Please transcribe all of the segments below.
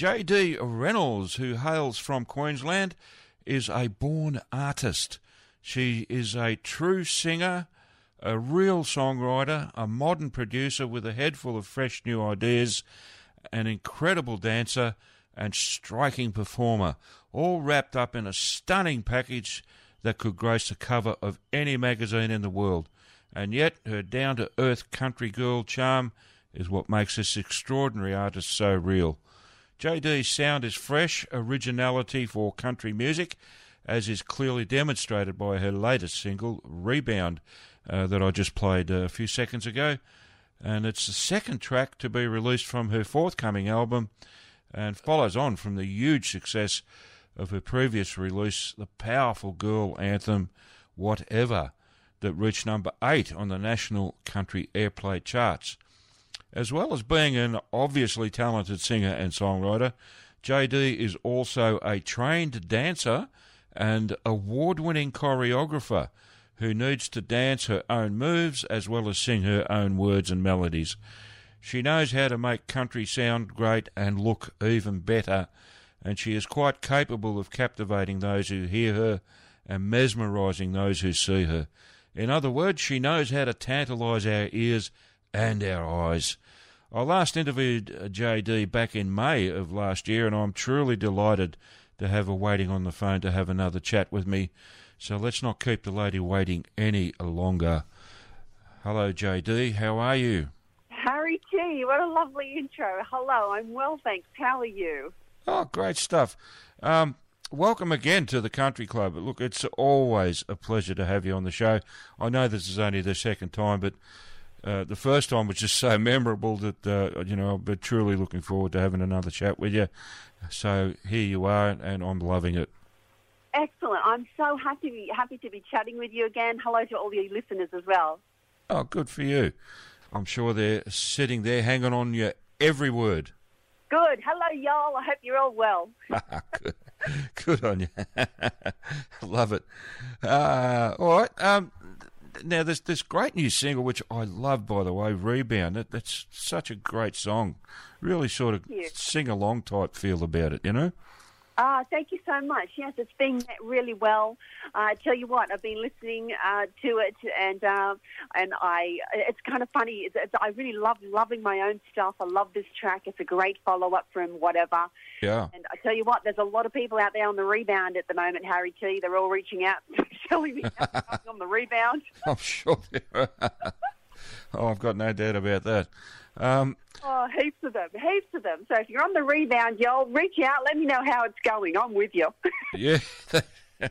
JD Reynolds, who hails from Queensland, is a born artist. She is a true singer, a real songwriter, a modern producer with a head full of fresh new ideas, an incredible dancer, and striking performer, all wrapped up in a stunning package that could grace the cover of any magazine in the world. And yet, her down to earth country girl charm is what makes this extraordinary artist so real. JD's sound is fresh, originality for country music, as is clearly demonstrated by her latest single, Rebound, uh, that I just played a few seconds ago. And it's the second track to be released from her forthcoming album and follows on from the huge success of her previous release, the powerful girl anthem, Whatever, that reached number eight on the national country airplay charts. As well as being an obviously talented singer and songwriter, JD is also a trained dancer and award winning choreographer who needs to dance her own moves as well as sing her own words and melodies. She knows how to make country sound great and look even better, and she is quite capable of captivating those who hear her and mesmerizing those who see her. In other words, she knows how to tantalize our ears and our eyes. I last interviewed uh, JD back in May of last year, and I'm truly delighted to have her waiting on the phone to have another chat with me. So let's not keep the lady waiting any longer. Hello, JD. How are you? Harry T, what a lovely intro. Hello, I'm well, thanks. How are you? Oh, great stuff. Um, welcome again to the Country Club. Look, it's always a pleasure to have you on the show. I know this is only the second time, but uh, the first time was just so memorable that uh, you know I'm truly looking forward to having another chat with you. So here you are, and I'm loving it. Excellent. I'm so happy happy to be chatting with you again. Hello to all your listeners as well. Oh, good for you. I'm sure they're sitting there hanging on your every word. Good. Hello, y'all. I hope you're all well. good. good on you. Love it. Uh, all right. Um, now, there's this great new single, which I love, by the way, Rebound. That, that's such a great song. Really sort of sing along type feel about it, you know? Ah, thank you so much. Yes, it's been really well. Uh, I tell you what, I've been listening uh, to it, and uh, and I, it's kind of funny. It's, it's, I really love loving my own stuff. I love this track. It's a great follow up from whatever. Yeah. And I tell you what, there's a lot of people out there on the rebound at the moment. Harry T. They're all reaching out, telling me on the rebound. I'm sure. oh, I've got no doubt about that. Um, oh, heaps of them, heaps of them. So if you're on the rebound, y'all reach out. Let me know how it's going. I'm with you. yeah.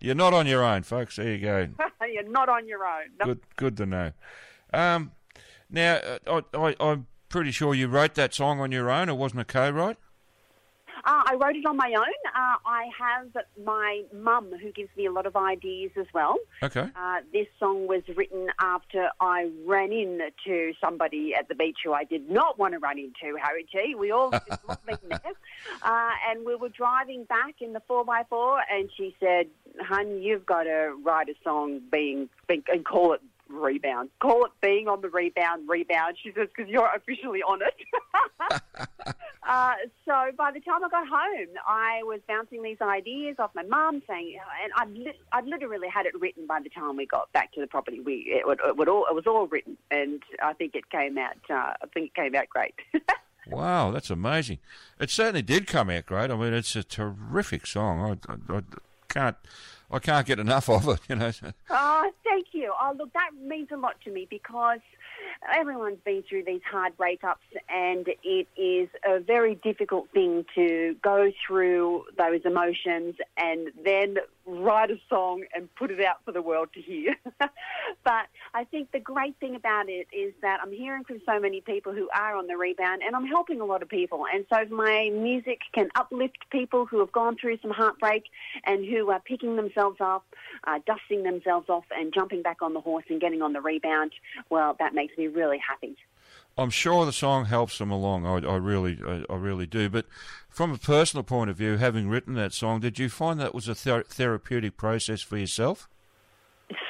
You're not on your own, folks. There you go. You're not on your own. No. Good, good to know. Um, now, uh, I, I, I'm pretty sure you wrote that song on your own, or wasn't a co-write? Uh, I wrote it on my own. Uh, I have my mum who gives me a lot of ideas as well. Okay. Uh, this song was written after I ran into somebody at the beach who I did not want to run into, Harry T. We all just been there. Uh, and we were driving back in the 4x4, and she said, Hun, you've got to write a song being, being and call it rebound. Call it being on the rebound, rebound. She says, because you're officially on it. uh, so by the time I got home, I was bouncing these ideas off my mum, saying, and I'd, li- I'd literally had it written by the time we got back to the property. We it, would, it, would all, it was all written, and I think it came out. Uh, I think it came out great. wow, that's amazing! It certainly did come out great. I mean, it's a terrific song. I, I, I can't I can't get enough of it, you know. Oh, thank you. Oh, look, that means a lot to me because everyone's been through these hard breakups, and it is a very difficult thing to go through those emotions and then write a song and put it out for the world to hear. but I think the great thing about it is that I'm hearing from so many people who are on the rebound and I'm helping a lot of people. And so my music can uplift people who have gone through some heartbreak and who are picking themselves up, uh, dusting themselves off and jumping back on the horse and getting on the rebound. Well, that makes me really happy. I'm sure the song helps them along. I, I really, I, I, really do. But from a personal point of view, having written that song, did you find that was a ther- therapeutic process for yourself?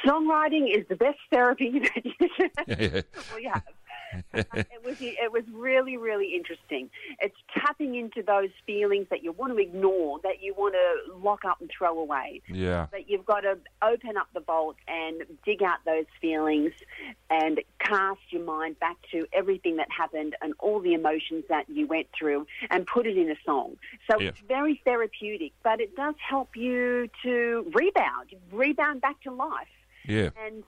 Songwriting is the best therapy that you yeah. have. it was it was really really interesting. It's tapping into those feelings that you want to ignore, that you want to lock up and throw away. Yeah. But you've got to open up the vault and dig out those feelings and cast your mind back to everything that happened and all the emotions that you went through and put it in a song. So it's very therapeutic, but it does help you to rebound, rebound back to life. Yeah. And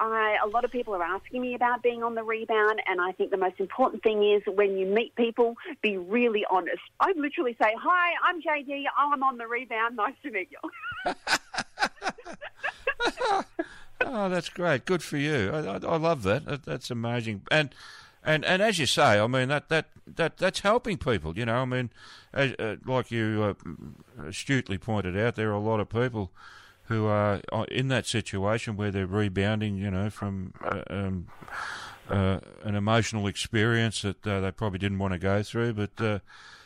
I, a lot of people are asking me about being on the rebound, and I think the most important thing is when you meet people, be really honest. I literally say, "Hi, I'm JD. I'm on the rebound. Nice to meet you." Oh, that's great. Good for you. I, I, I love that. that. That's amazing. And and and as you say, I mean that that, that that's helping people. You know, I mean, as, uh, like you uh, astutely pointed out, there are a lot of people who are uh, in that situation where they're rebounding. You know, from uh, um, uh, an emotional experience that uh, they probably didn't want to go through, but. Uh,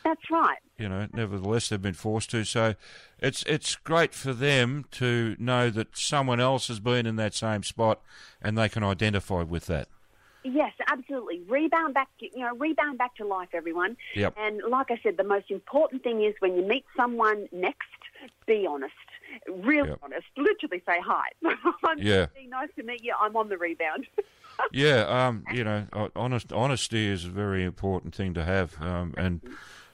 That's right. you know, nevertheless they've been forced to. So it's it's great for them to know that someone else has been in that same spot and they can identify with that. Yes, absolutely. Rebound back, to, you know, rebound back to life, everyone. Yep. And like I said, the most important thing is when you meet someone next, be honest, real Yep. honest. Literally say hi. I'm Yeah. Nice to meet you. I'm on the rebound. Yeah, um, you know, honest honesty is a very important thing to have, um, and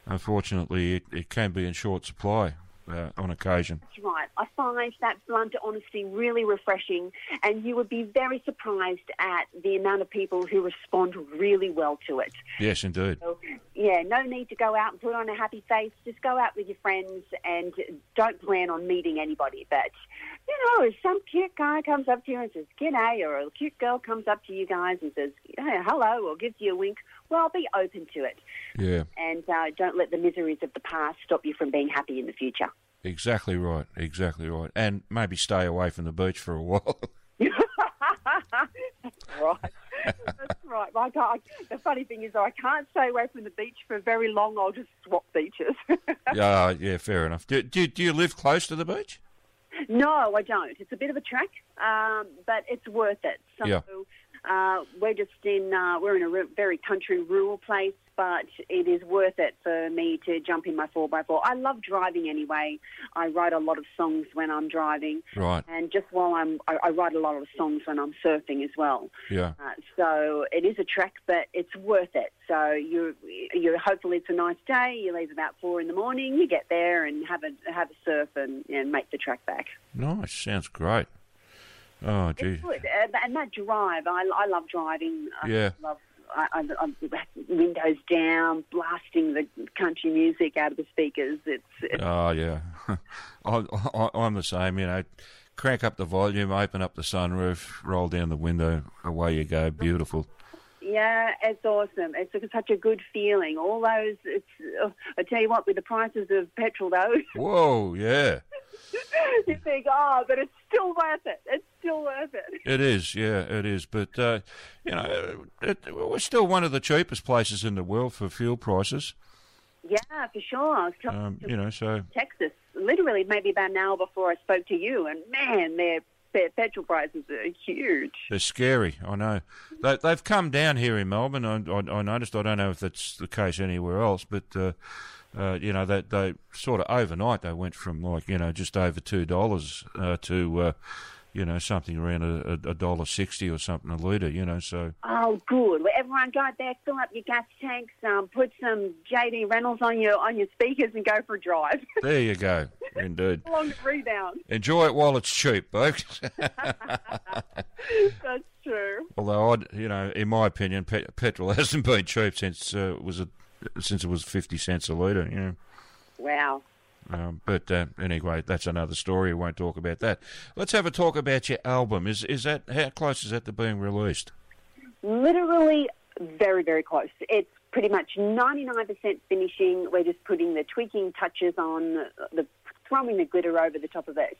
unfortunately, it, it can be in short supply uh, on occasion. That's right. I find that blunt honesty really refreshing, and you would be very surprised at the amount of people who respond really well to it. Yes, indeed. So, yeah, no need to go out and put on a happy face. Just go out with your friends and don't plan on meeting anybody. But, you know, if some cute guy comes up to you and says, G'day, or a cute girl comes up to you guys and says, hey, hello, or gives you a wink, well, be open to it. Yeah, And uh, don't let the miseries of the past stop you from being happy in the future. exactly right, exactly right, and maybe stay away from the beach for a while. Right. That's right. I can't, the funny thing is, I can't stay away from the beach for very long. I'll just swap beaches. yeah, yeah, fair enough. Do, do do you live close to the beach? no, I don't. It's a bit of a trek, um, but it's worth it. So Yeah. uh, we're just in uh, we're in a very country rural place, but it is worth it for me to jump in my four x four. I love driving anyway. I write a lot of songs when I'm driving, Right. and just while I'm, I, I write a lot of songs when I'm surfing as well. Yeah. Uh, so it is a trek, but it's worth it. So you you hopefully it's a nice day. You leave about four in the morning. You get there and have a have a surf and, and make the trek back. Nice. Sounds great. Oh, gee. It's good. Uh, and that drive, I, I love driving. I Yeah. love I, I, windows down, blasting the country music out of the speakers. It's, it's Oh, yeah. I, I'm the same, you know. Crank up the volume, open up the sunroof, roll down the window, away you go. Beautiful. Yeah, it's awesome. It's such a good feeling. All those, it's, uh, I tell you what, with the prices of petrol though, Whoa, yeah. you think, oh, but it's still worth it. It's still worth it. It is, yeah, it is. But, uh, you know, it, we're still one of the cheapest places in the world for fuel prices. Yeah, for sure. I was talking Um, to you know, so, Texas, literally maybe about an hour before I spoke to you, and man, their, their petrol prices are huge. They're scary, I know. They, they've come down here in Melbourne. I, I, I noticed. I don't know if that's the case anywhere else, but uh, uh, you know, they, they sort of overnight they went from like you know just over two dollars uh, to uh, you know something around a, a, a dollar sixty or something a litre. You know, so Oh, good. Well, everyone go out there, fill up your gas tanks, um, put some JD Reynolds on your on your speakers, and go for a drive. there you go. Indeed, Long rebound. enjoy it while it's cheap, folks. That's true. Although, I'd, you know, in my opinion, pe- petrol hasn't been cheap since uh, it was a, since it was fifty cents a litre. You know. Wow. Um, but uh, anyway, that's another story. We won't talk about that. Let's have a talk about your album. Is is that how close is that to being released? Literally very, very close. It's pretty much 99% finishing. We're just putting the tweaking touches on, the throwing the glitter over the top of it.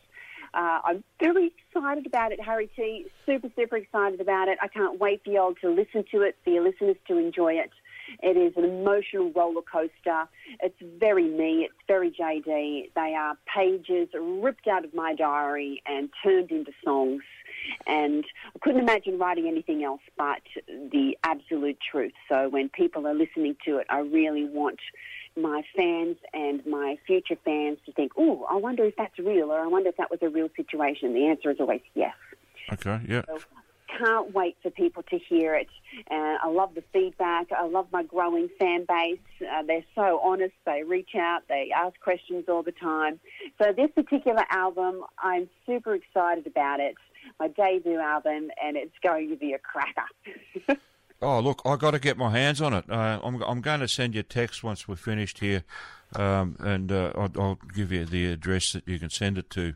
Uh, I'm very excited about it, Harry T. Super, super excited about it. I can't wait for you all to listen to it, for your listeners to enjoy it. It is an emotional roller coaster. It's very me. It's very JD. They are pages ripped out of my diary and turned into songs. And I couldn't imagine writing anything else but the absolute truth. So when people are listening to it, I really want my fans and my future fans to think, oh, I wonder if that's real or I wonder if that was a real situation. The answer is always yes. Okay, yeah. So, can't wait for people to hear it. And I love the feedback. I love my growing fan base. Uh, they're so honest. They reach out. They ask questions all the time. So this particular album, I'm super excited about it. My debut album, and it's going to be a cracker. Oh, look, i got to get my hands on it. Uh, I'm, I'm going to send you a text once we're finished here, um, and uh, I'll, I'll, give you the address that you can send it to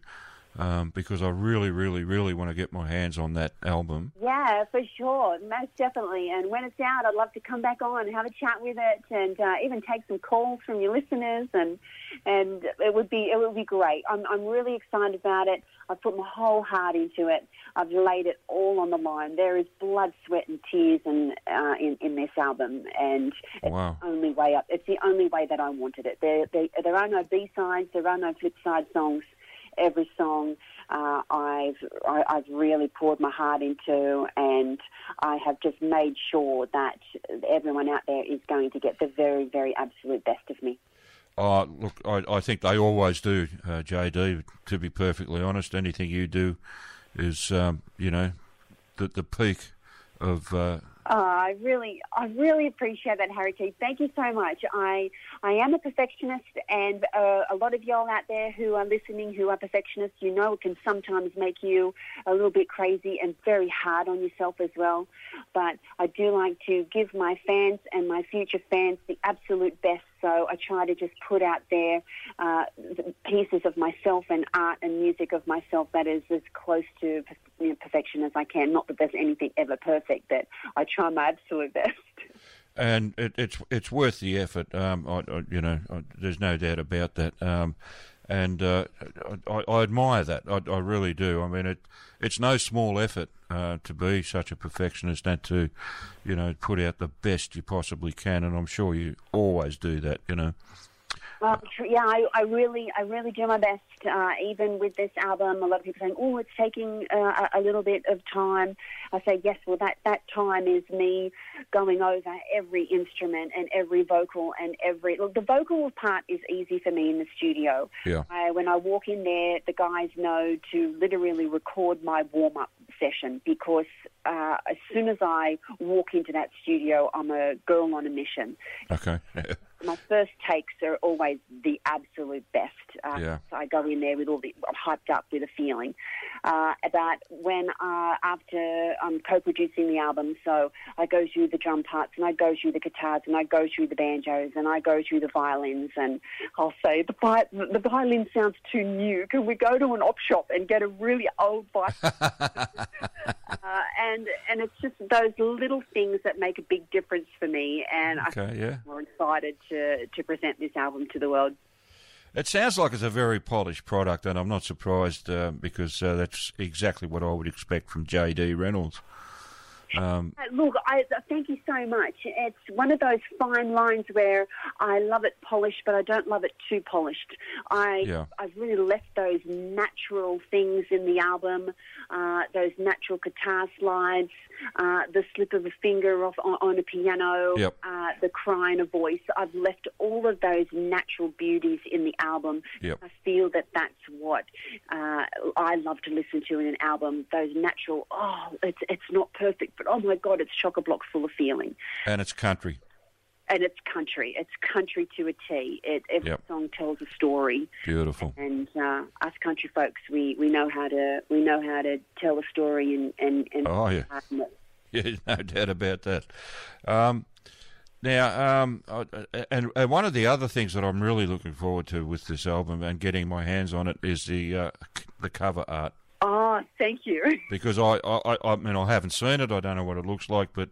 um, because I really, really, really want to get my hands on that album. Yeah, for sure, most definitely. And when it's out, I'd love to come back on, have a chat with it, and uh, even take some calls from your listeners, and and it would be it would be great. I'm I'm really excited about it. I've put my whole heart into it. I've laid it all on the line. There is blood, sweat, and tears in uh, in, in this album, and wow. it's the only way up. It's the only way that I wanted it. There there, there are no B sides. There are no flip side songs every song uh, I've I, have i have really poured my heart into, and I have just made sure that everyone out there is going to get the very, very absolute best of me. Oh, look, I, I think they always do, uh, JD. To be perfectly honest, anything you do is, um, you know, the the peak of uh, Oh, I really, I really appreciate that, Harry T. Thank you so much. I, I am a perfectionist, and uh, a lot of y'all out there who are listening who are perfectionists, you know, it can sometimes make you a little bit crazy and very hard on yourself as well. But I do like to give my fans and my future fans the absolute best. So I try to just put out there uh, pieces of myself and art and music of myself that is as close to you know, perfection as I can. Not that there's anything ever perfect, but I try my absolute best. And it, it's it's worth the effort. Um, I, I, you know, I, there's no doubt about that. Um, and uh, I, I, admire that. I, I, really do. I mean, it it's no small effort uh, to be such a perfectionist and to, you know, put out the best you possibly can. And I'm sure you always do that. You know. Well, yeah, I, I really, I really do my best. Uh, even with this album, a lot of people saying, "Oh, it's taking uh, a little bit of time." I say, "Yes, well, that that time is me going over every instrument and every vocal and every look. The vocal part is easy for me in the studio. Yeah. I, when I walk in there, the guys know to literally record my warm up session because uh, as soon as I walk into that studio, I'm a girl on a mission. Okay. my first takes are always the absolute best. Uh, yeah. So I go in there with all the I'm hyped up with a feeling. Uh, about when uh, after I'm co-producing the album, so I go through the drum parts and I go through the guitars and I go through the banjos and I go through the violins and I'll say the vi- the violin sounds too new. Can we go to an op shop and get a really old violin? Uh, and and it's just those little things that make a big difference for me, and okay, I'm yeah. more excited to to present this album to the world. It sounds like it's a very polished product, and I'm not surprised uh, because uh, that's exactly what I would expect from JD Reynolds. Um, uh, Look, I thank you so much. It's one of those fine lines where I love it polished, but I don't love it too polished. I yeah. I've really left those natural things in the album, uh, those natural guitar slides, uh, the slip of a finger off on, on a piano, yep. uh, the cry in a voice. I've left all of those natural beauties in the album. Yep. I feel that that's what uh, I love to listen to in an album. Those natural. Oh, it's it's not perfect, but oh my god, it's chock a block full of feeling. And it's country and it's country. It's country to a T. It, every yep. song tells a story. Beautiful. And uh, us country folks, we, we know how to we know how to tell a story and and, and oh yeah, yeah, no doubt about that. Um, now, um, and, and one of the other things that I'm really looking forward to with this album and getting my hands on it is the uh, the cover art. Oh, thank you. Because I, I, I mean, I haven't seen it. I don't know what it looks like, but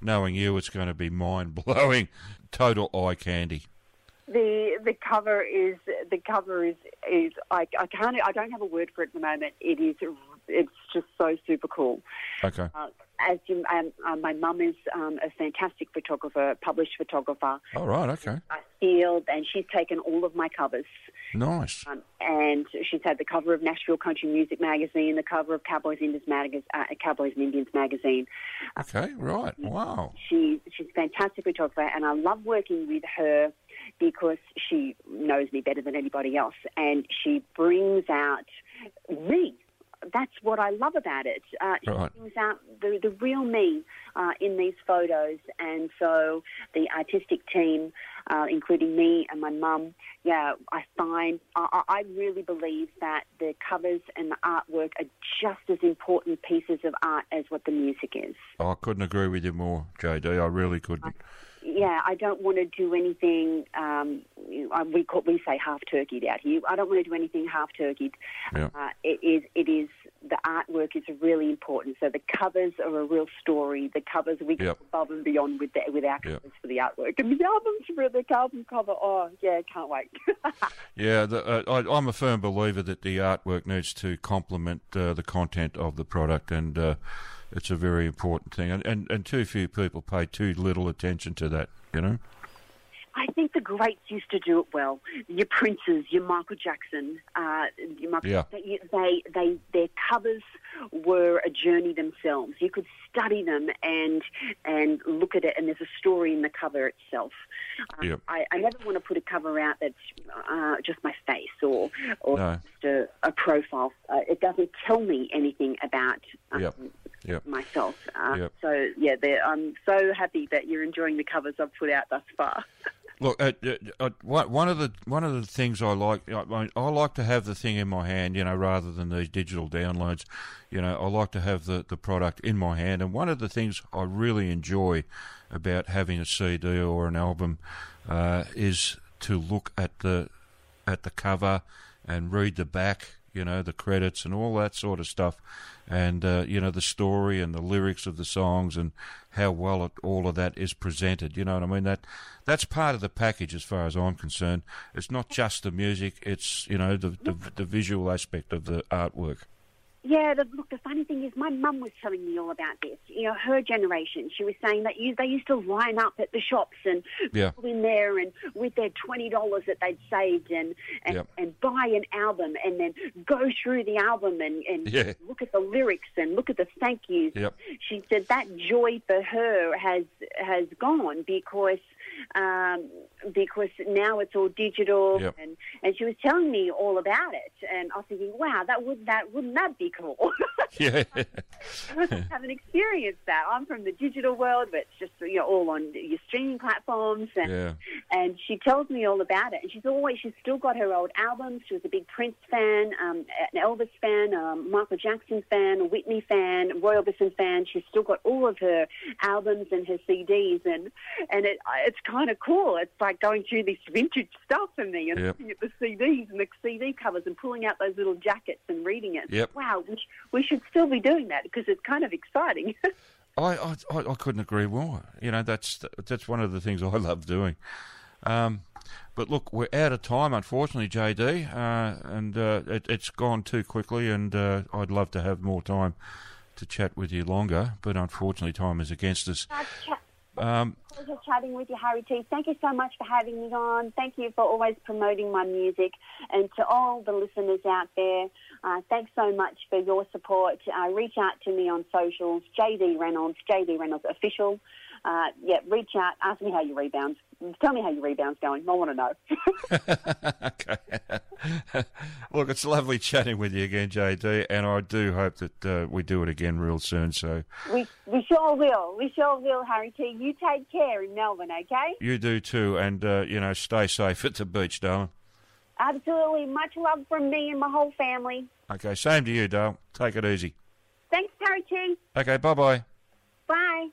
knowing you, it's going to be mind blowing, total eye candy. The the cover is the cover is is I, I can't I don't have a word for it at the moment. It is it's just so super cool. Okay. Uh, as you, um, uh, my mum is um, a fantastic photographer, published photographer, All right. Okay. a field, and she's taken all of my covers. Nice. Um, and she's had the cover of Nashville Country Music Magazine, the cover of Cowboys Indians Magazine, uh, Cowboys and Indians Magazine. Okay. Right. Wow. She she's a fantastic photographer, and I love working with her because she knows me better than anybody else, and she brings out me. That's what I love about it. Uh, Right. brings out the, the real me uh, in these photos, and so the artistic team, uh, including me and my mum, yeah, I find I, I I really believe that the covers and the artwork are just as important pieces of art as what the music is. I couldn't agree with you more, JD. I really couldn't. Yeah, I don't want to do anything. Um, we call, we say half turkeyed out here. I don't want to do anything half turkeyed. Yeah. Uh, it is it is the artwork is really important. So the covers are a real story. The covers we go Yep. above and beyond with the, with our Yep. covers for the artwork. And the albums for the album cover. Oh yeah, can't wait. Yeah, the, uh, I, I'm a firm believer that the artwork needs to complement uh, the content of the product, and uh, it's a very important thing. And, and and too few people pay too little attention to that. You know. I think the greats used to do it well. Your Princes, your Michael Jackson, uh, your Michael, Yeah. they, they, they, their covers were a journey themselves. You could study them and and look at it, and there's a story in the cover itself. Um, Yep. I, I never want to put a cover out that's uh, just my face or or No. just a, a profile. Uh, it doesn't tell me anything about um, Yep. Yep. myself. Uh, Yep. So yeah, I'm so happy that you're enjoying the covers I've put out thus far. Look, uh, uh, uh, one of the one of the things I like, I, I like to have the thing in my hand, you know, rather than these digital downloads. You know, I like to have the, the product in my hand, and one of the things I really enjoy about having a CD or an album uh, is to look at the at the cover and read the back, you know, the credits and all that sort of stuff, and uh, you know the story and the lyrics of the songs and how well it, all of that is presented. You know what I mean? That that's part of the package as far as I'm concerned. It's not just the music; it's you know the the, the visual aspect of the artwork. Yeah, the, look, the funny thing is, my mum was telling me all about this. You know, her generation. She was saying that you, they used to line up at the shops and Yeah. go in there and with their twenty dollars that they'd saved and and, Yep. and buy an album and then go through the album and, and Yeah. look at the lyrics and look at the thank yous. Yep. She said that joy for her has has gone because um, because now it's all digital Yep. and and she was telling me all about it and I was thinking, wow, that would that wouldn't that be cool? Yeah, I haven't experienced that. I'm from the digital world, but it's just you know all on your streaming platforms, and yeah, and she tells me all about it. And she's always she's still got her old albums. She was a big Prince fan, um, an Elvis fan, um, Michael Jackson fan, a Whitney fan, Roy Orbison fan. She's still got all of her albums and her CDs, and and it it's kind of cool. It's like going through this vintage stuff for me and Yep. looking at the CDs and the CD covers and pulling out those little jackets and reading it. Yep. Wow, we, sh- we should still be doing that because it's kind of exciting. I, I I I couldn't agree more. You know, that's that's one of the things I love doing. Um, but look, we're out of time, unfortunately, JD, uh, and uh, it, it's gone too quickly. And uh, I'd love to have more time to chat with you longer, but unfortunately, time is against us. Um, Pleasure chatting with you, Harry T. Thank you so much for having me on. Thank you for always promoting my music. And to all the listeners out there, uh, thanks so much for your support. Uh, reach out to me on socials, JD Reynolds, JD Reynolds Official. Uh, yeah, reach out, ask me how you rebounds. Tell me how your rebounds going. I want to know. okay. Look, it's lovely chatting with you again, JD, and I do hope that uh, we do it again real soon. So we, we sure will. We sure will, Harry T. You take care in Melbourne, okay? you do too, and uh, you know, stay safe at the beach, darling. Absolutely. Much love from me and my whole family. Okay, same to you, Dale. Take it easy. Thanks, Harry T. Okay, bye bye. Bye.